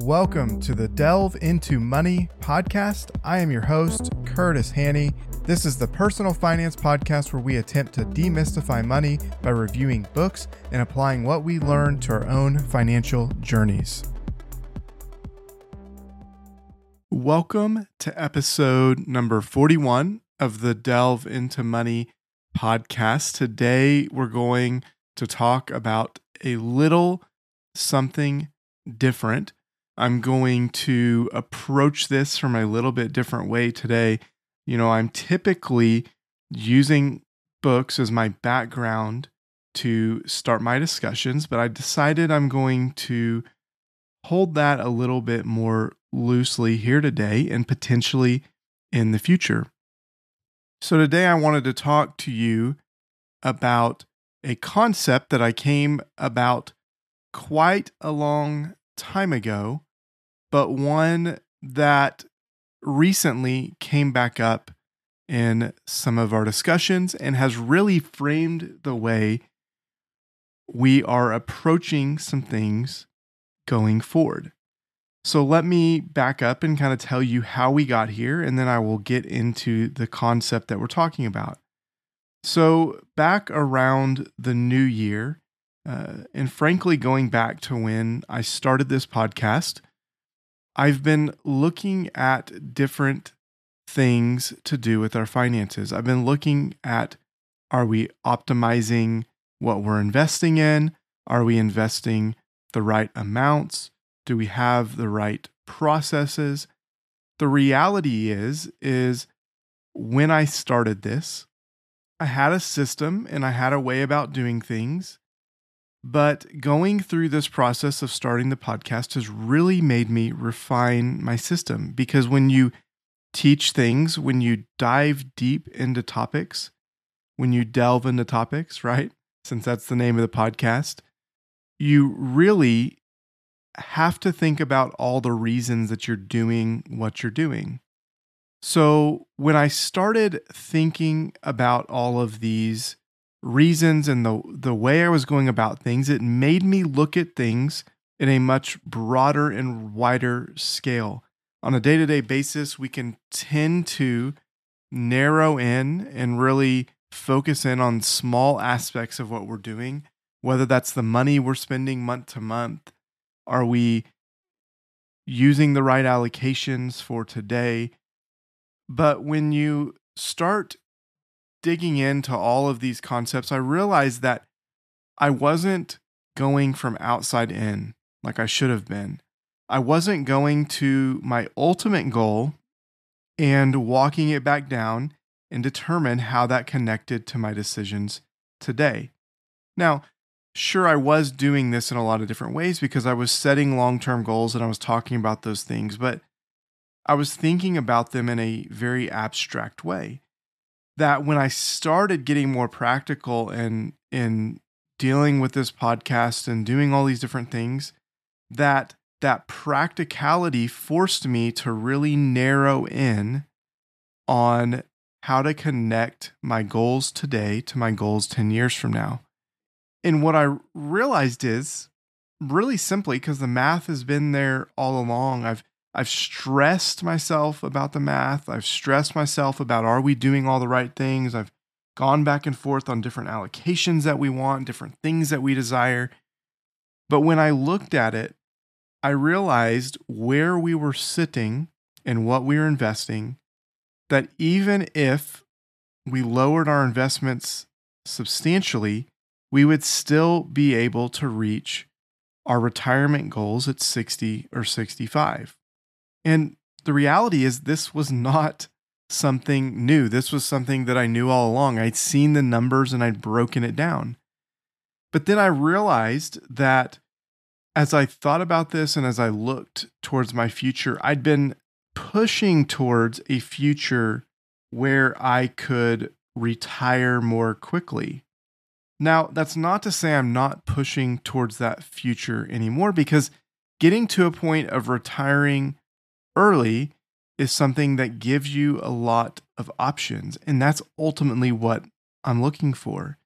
Welcome to the Delve into Money podcast. I am your host, Curtis Haney. This is the personal finance podcast where we attempt to demystify money by reviewing books and applying what we learn to our own financial journeys. Welcome to episode number 41 of the Delve into Money podcast. Today, we're going to talk about a little something different. I'm going to approach this from a little bit different way today. You know, I'm typically using books as my background to start my discussions, but I decided I'm going to hold that a little bit more loosely here today and potentially in the future. So, today I wanted to talk to you about a concept that I came about quite a long time ago, but one that recently came back up in some of our discussions and has really framed the way we are approaching some things going forward. So let me back up and kind of tell you how we got here, and then I will get into the concept that we're talking about. So, back around the new year, uh, and frankly, going back to when I started this podcast, I've been looking at different things to do with our finances. I've been looking at are we optimizing what we're investing in? Are we investing the right amounts? Do we have the right processes? The reality is is when I started this, I had a system and I had a way about doing things but going through this process of starting the podcast has really made me refine my system because when you teach things, when you dive deep into topics, when you delve into topics, right? Since that's the name of the podcast, you really have to think about all the reasons that you're doing what you're doing. So, when I started thinking about all of these reasons and the the way I was going about things, it made me look at things in a much broader and wider scale. On a day-to-day basis, we can tend to narrow in and really focus in on small aspects of what we're doing, whether that's the money we're spending month to month, are we using the right allocations for today? But when you start digging into all of these concepts, I realized that I wasn't going from outside in like I should have been. I wasn't going to my ultimate goal and walking it back down and determine how that connected to my decisions today. Now, sure, I was doing this in a lot of different ways because I was setting long term goals and I was talking about those things, but I was thinking about them in a very abstract way that when I started getting more practical and in dealing with this podcast and doing all these different things, that that practicality forced me to really narrow in on how to connect my goals today to my goals 10 years from now. And what I realized is really simply because the math has been there all along. I've I've stressed myself about the math. I've stressed myself about are we doing all the right things? I've gone back and forth on different allocations that we want, different things that we desire. But when I looked at it, I realized where we were sitting and what we were investing, that even if we lowered our investments substantially, we would still be able to reach our retirement goals at 60 or 65. And the reality is, this was not something new. This was something that I knew all along. I'd seen the numbers and I'd broken it down. But then I realized that as I thought about this and as I looked towards my future, I'd been pushing towards a future where I could retire more quickly. Now, that's not to say I'm not pushing towards that future anymore because getting to a point of retiring early is something that gives you a lot of options and that's ultimately what I'm looking for.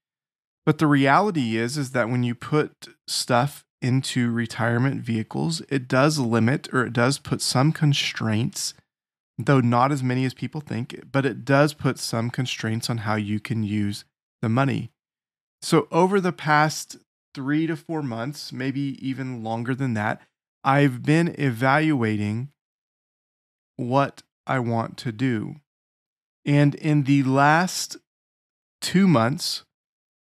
But the reality is is that when you put stuff into retirement vehicles, it does limit or it does put some constraints, though not as many as people think, but it does put some constraints on how you can use the money. So, over the past three to four months, maybe even longer than that, I've been evaluating what I want to do. And in the last two months,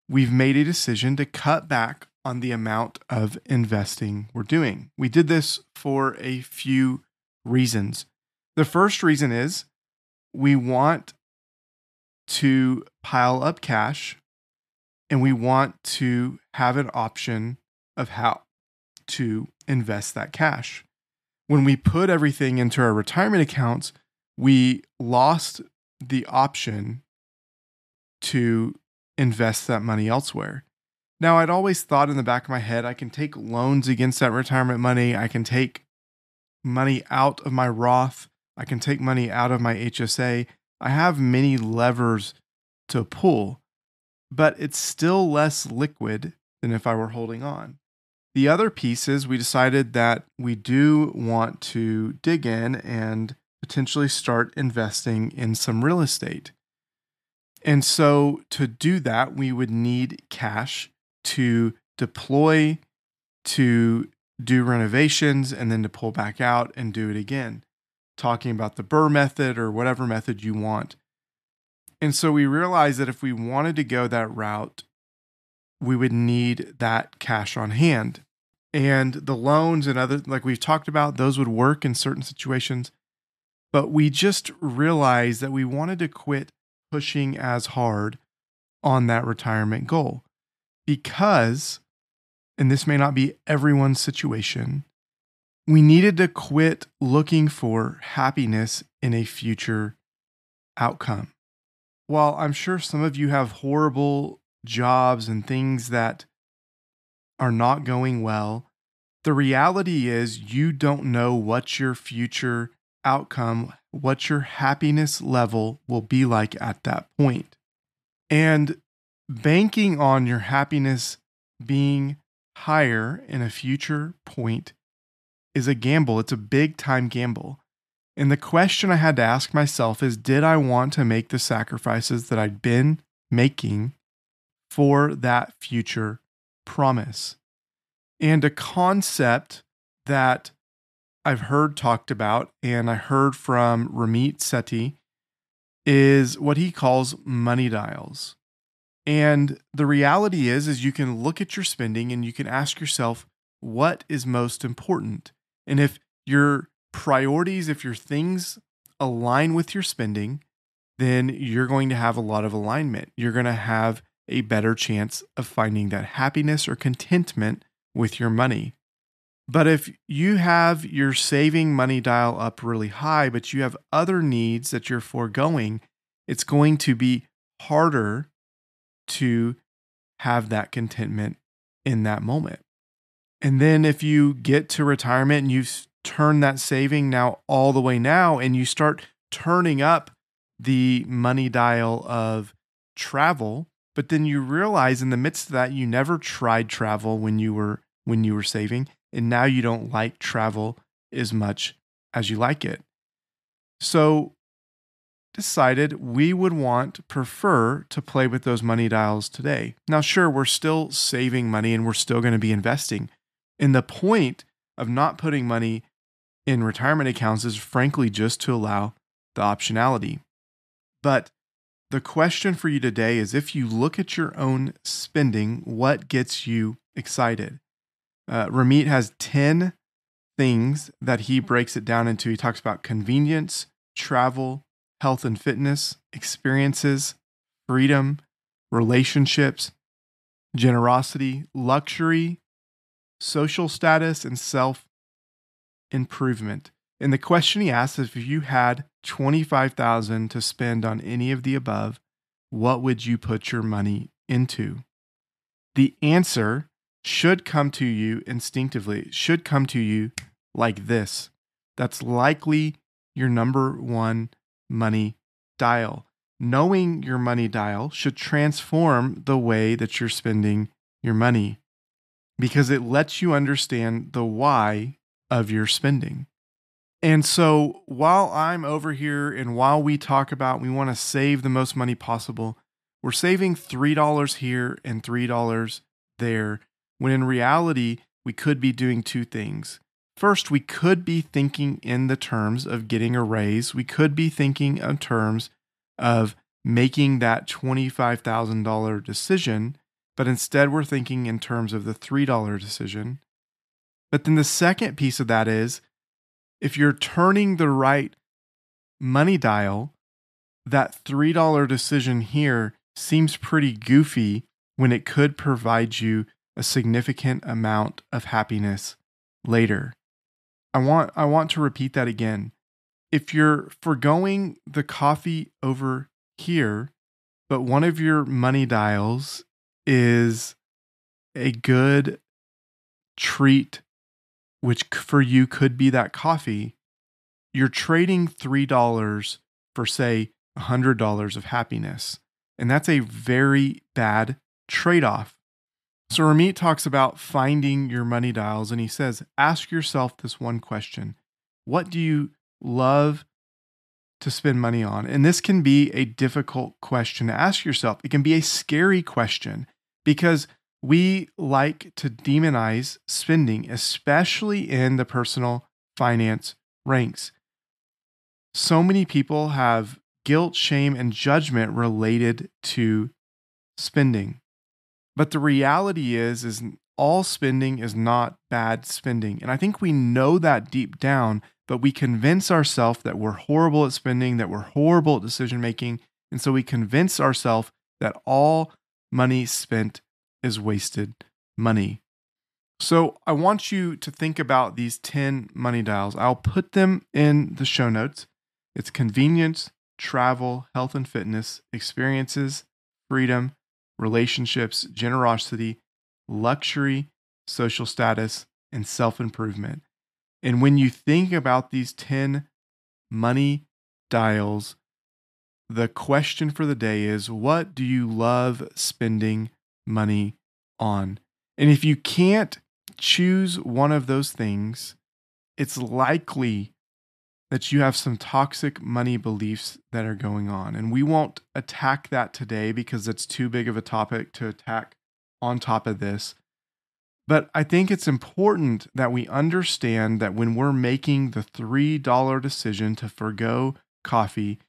we've made a decision to cut back on the amount of investing we're doing. We did this for a few reasons. The first reason is we want to pile up cash and we want to have an option of how to invest that cash. When we put everything into our retirement accounts, we lost the option to invest that money elsewhere. Now, I'd always thought in the back of my head, I can take loans against that retirement money. I can take money out of my Roth. I can take money out of my HSA. I have many levers to pull, but it's still less liquid than if I were holding on. The other piece is we decided that we do want to dig in and potentially start investing in some real estate. And so to do that, we would need cash to deploy, to do renovations, and then to pull back out and do it again, talking about the BRRRR method or whatever method you want. And so we realized that if we wanted to go that route, we would need that cash on hand. And the loans and other, like we've talked about, those would work in certain situations. But we just realized that we wanted to quit pushing as hard on that retirement goal because, and this may not be everyone's situation, we needed to quit looking for happiness in a future outcome. While I'm sure some of you have horrible jobs and things that are not going well, the reality is you don't know what your future outcome, what your happiness level will be like at that point. And banking on your happiness being higher in a future point is a gamble. It's a big time gamble. And the question I had to ask myself is Did I want to make the sacrifices that I'd been making for that future promise? And a concept that I've heard talked about, and I heard from Ramit Sethi, is what he calls money dials. And the reality is, is you can look at your spending and you can ask yourself, what is most important? And if your priorities, if your things align with your spending, then you're going to have a lot of alignment. You're going to have a better chance of finding that happiness or contentment with your money. But if you have your saving money dial up really high, but you have other needs that you're foregoing, it's going to be harder to have that contentment in that moment. And then if you get to retirement and you've turned that saving now all the way now, and you start turning up the money dial of travel, but then you realize in the midst of that you never tried travel when you were when you were saving and now you don't like travel as much as you like it. So decided we would want prefer to play with those money dials today. Now sure, we're still saving money and we're still going to be investing. And the point of not putting money in retirement accounts is frankly just to allow the optionality. But the question for you today is if you look at your own spending, what gets you excited? Uh, Ramit has 10 things that he breaks it down into. He talks about convenience, travel, health and fitness, experiences, freedom, relationships, generosity, luxury, social status, and self improvement. And the question he asks is if you had 25,000 to spend on any of the above, what would you put your money into? The answer should come to you instinctively, should come to you like this. That's likely your number one money dial. Knowing your money dial should transform the way that you're spending your money. because it lets you understand the why of your spending. And so while I'm over here and while we talk about we want to save the most money possible, we're saving $3 here and $3 there, when in reality, we could be doing two things. First, we could be thinking in the terms of getting a raise. We could be thinking in terms of making that $25,000 decision, but instead we're thinking in terms of the $3 decision. But then the second piece of that is if you're turning the right money dial, that $3 decision here seems pretty goofy when it could provide you a significant amount of happiness later. I want I want to repeat that again. If you're foregoing the coffee over here, but one of your money dials is a good treat which for you could be that coffee, you're trading $3 for, say, $100 of happiness. And that's a very bad trade off. So Ramit talks about finding your money dials, and he says, ask yourself this one question What do you love to spend money on? And this can be a difficult question to ask yourself. It can be a scary question because we like to demonize spending, especially in the personal finance ranks. So many people have guilt, shame, and judgment related to spending. But the reality is, is all spending is not bad spending. And I think we know that deep down, but we convince ourselves that we're horrible at spending, that we're horrible at decision making. And so we convince ourselves that all money spent is wasted money. So I want you to think about these 10 money dials. I'll put them in the show notes. It's convenience, travel, health and fitness, experiences, freedom, relationships, generosity, luxury, social status, and self improvement. And when you think about these 10 money dials, the question for the day is what do you love spending money on. And if you can't choose one of those things, it's likely that you have some toxic money beliefs that are going on. And we won't attack that today because it's too big of a topic to attack on top of this. But I think it's important that we understand that when we're making the $3 decision to forego coffee,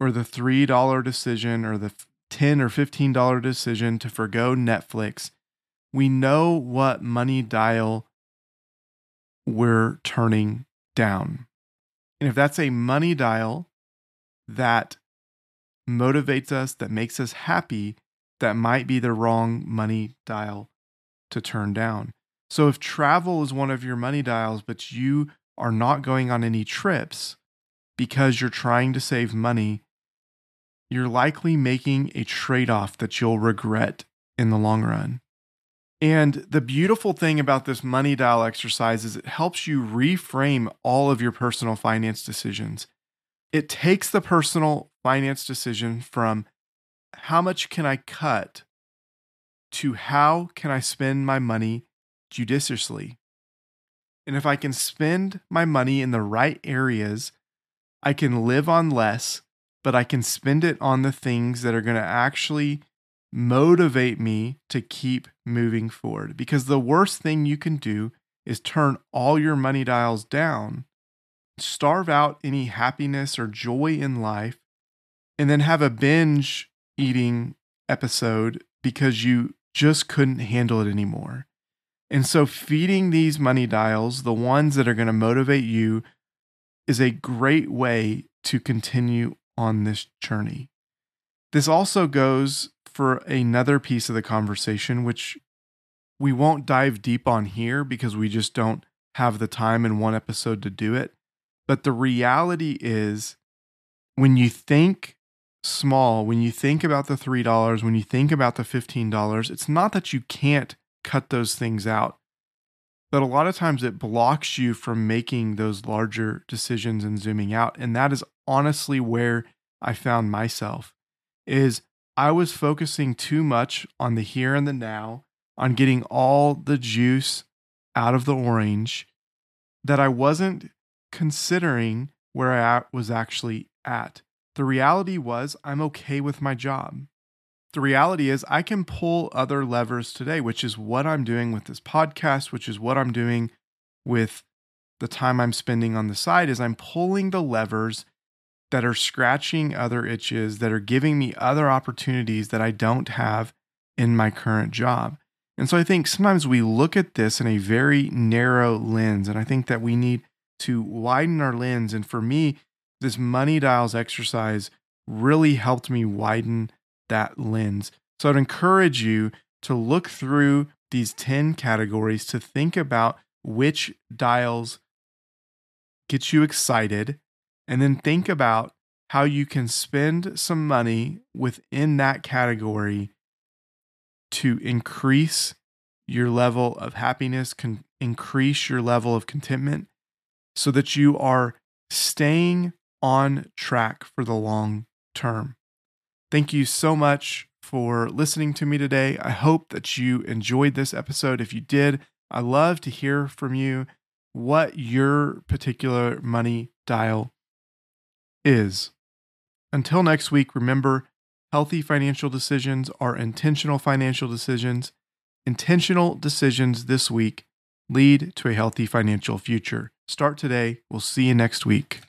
or the $3 decision, or the 10 or $15 decision to forego Netflix, we know what money dial we're turning down. And if that's a money dial that motivates us, that makes us happy, that might be the wrong money dial to turn down. So if travel is one of your money dials, but you are not going on any trips because you're trying to save money, you're likely making a trade off that you'll regret in the long run. And the beautiful thing about this money dial exercise is it helps you reframe all of your personal finance decisions. It takes the personal finance decision from how much can I cut to how can I spend my money judiciously. And if I can spend my money in the right areas, I can live on less but I can spend it on the things that are going to actually motivate me to keep moving forward. Because the worst thing you can do is turn all your money dials down, starve out any happiness or joy in life, and then have a binge eating episode because you just couldn't handle it anymore. And so, feeding these money dials, the ones that are going to motivate you, is a great way to continue on this journey. This also goes for another piece of the conversation, which we won't dive deep on here because we just don't have the time in one episode to do it. But the reality is, when you think small, when you think about the $3, when you think about the $15, it's not that you can't cut those things out, but a lot of times it blocks you from making those larger decisions and zooming out. And that is honestly where I found myself is I was focusing too much on the here and the now on getting all the juice out of the orange that I wasn't considering where I was actually at. The reality was, I'm okay with my job. The reality is, I can pull other levers today, which is what I'm doing with this podcast, which is what I'm doing with the time I'm spending on the side is I'm pulling the levers that are scratching other itches, that are giving me other opportunities that I don't have in my current job. And so I think sometimes we look at this in a very narrow lens, and I think that we need to widen our lens. And for me, this money dials exercise really helped me widen that lens. So I'd encourage you to look through these 10 categories to think about which dials get you excited, and then think about how you can spend some money within that category to increase your level of happiness, increase your level of contentment so that you are staying on track for the long term. Thank you so much for listening to me today. I hope that you enjoyed this episode. If you did, I love to hear from you what your particular money dial is. Until next week, remember healthy financial decisions are intentional financial decisions. Intentional decisions this week lead to a healthy financial future. Start today. We'll see you next week.